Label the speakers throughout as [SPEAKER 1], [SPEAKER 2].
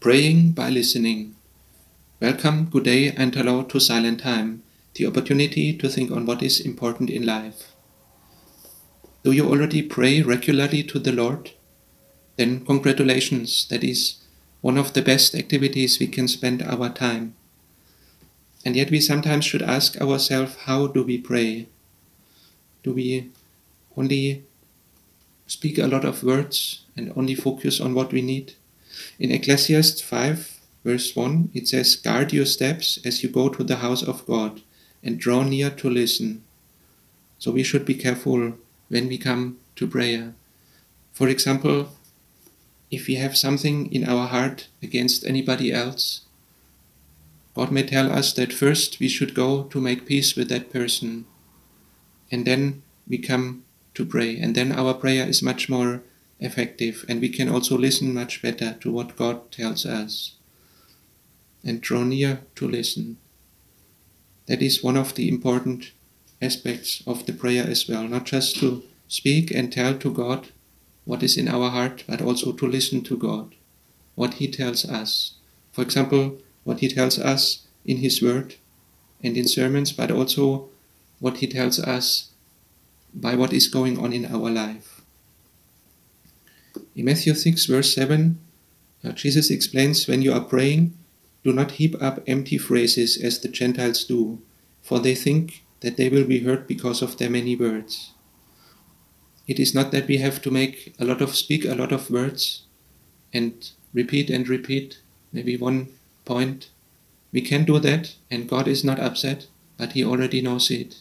[SPEAKER 1] Praying by listening. Welcome, good day, and hello to Silent Time, the opportunity to think on what is important in life. Do you already pray regularly to the Lord? Then congratulations, that is one of the best activities we can spend our time. And yet we sometimes should ask ourselves, how do we pray? Do we only speak a lot of words and only focus on what we need? In Ecclesiastes 5, verse 1, it says, Guard your steps as you go to the house of God and draw near to listen. So we should be careful when we come to prayer. For example, if we have something in our heart against anybody else, God may tell us that first we should go to make peace with that person, and then we come to pray, and then our prayer is much more effective, and we can also listen much better to what God tells us and draw near to listen. That is one of the important aspects of the prayer as well, not just to speak and tell to God what is in our heart, but also to listen to God, what He tells us. For example, what He tells us in His Word and in sermons, but also what He tells us by what is going on in our life. In Matthew 6, verse 7, uh, Jesus explains when you are praying, do not heap up empty phrases as the Gentiles do, for they think that they will be heard because of their many words. It is not that we have to make a lot of speak a lot of words and repeat and repeat maybe one point. We can do that and God is not upset, but He already knows it.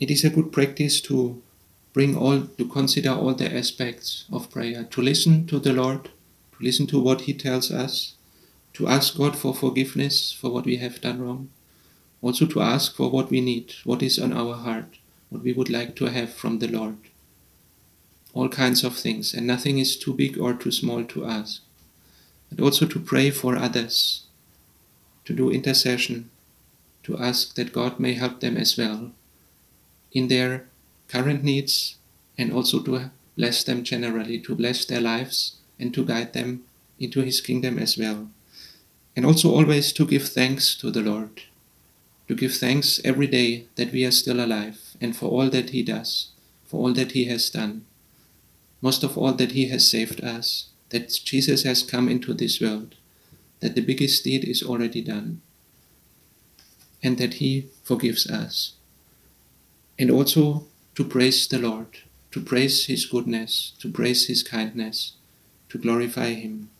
[SPEAKER 1] It is a good practice to bring all, to consider all the aspects of prayer, to listen to the Lord, to listen to what He tells us, to ask God for forgiveness for what we have done wrong, also to ask for what we need, what is on our heart, what we would like to have from the Lord. All kinds of things, and nothing is too big or too small to ask. And also to pray for others, to do intercession, to ask that God may help them as well in their current needs and also to bless them generally, to bless their lives and to guide them into His kingdom as well. And also always to give thanks to the Lord, to give thanks every day that we are still alive and for all that He does, for all that He has done. Most of all, that He has saved us, that Jesus has come into this world, that the biggest deed is already done, and that He forgives us. And also to praise the Lord, to praise His goodness, to praise His kindness, to glorify Him.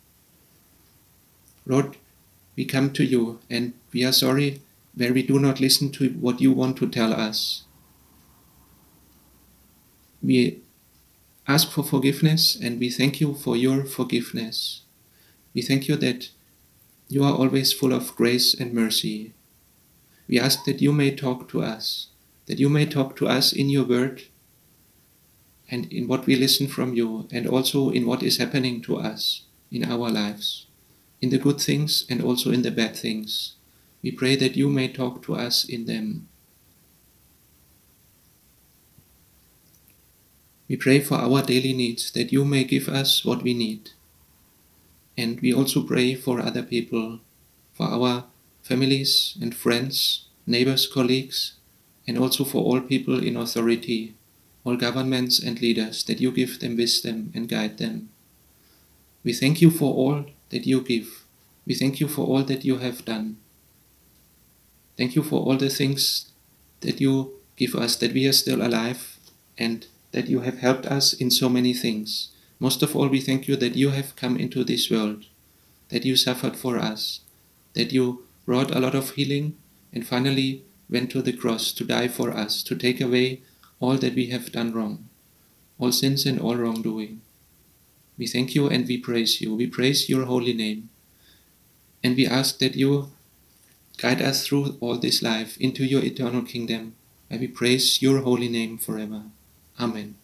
[SPEAKER 1] Lord, we come to you and we are sorry where we do not listen to what you want to tell us. We ask for forgiveness and we thank you for your forgiveness. We thank you that you are always full of grace and mercy. We ask that you may talk to us that you may talk to us in your word and in what we listen from you, and also in what is happening to us in our lives, in the good things and also in the bad things. We pray that you may talk to us in them. We pray for our daily needs, that you may give us what we need. And we also pray for other people, for our families and friends, neighbors, colleagues, and also for all people in authority, all governments and leaders, that you give them wisdom and guide them. We thank you for all that you give. We thank you for all that you have done. Thank you for all the things that you give us, that we are still alive, and that you have helped us in so many things. Most of all, we thank you that you have come into this world, that you suffered for us, that you brought a lot of healing, and finally went to the cross to die for us, to take away all that we have done wrong, all sins and all wrongdoing. We thank you and we praise you. We praise your holy name. And we ask that you guide us through all this life into your eternal kingdom, and we praise your holy name forever. Amen.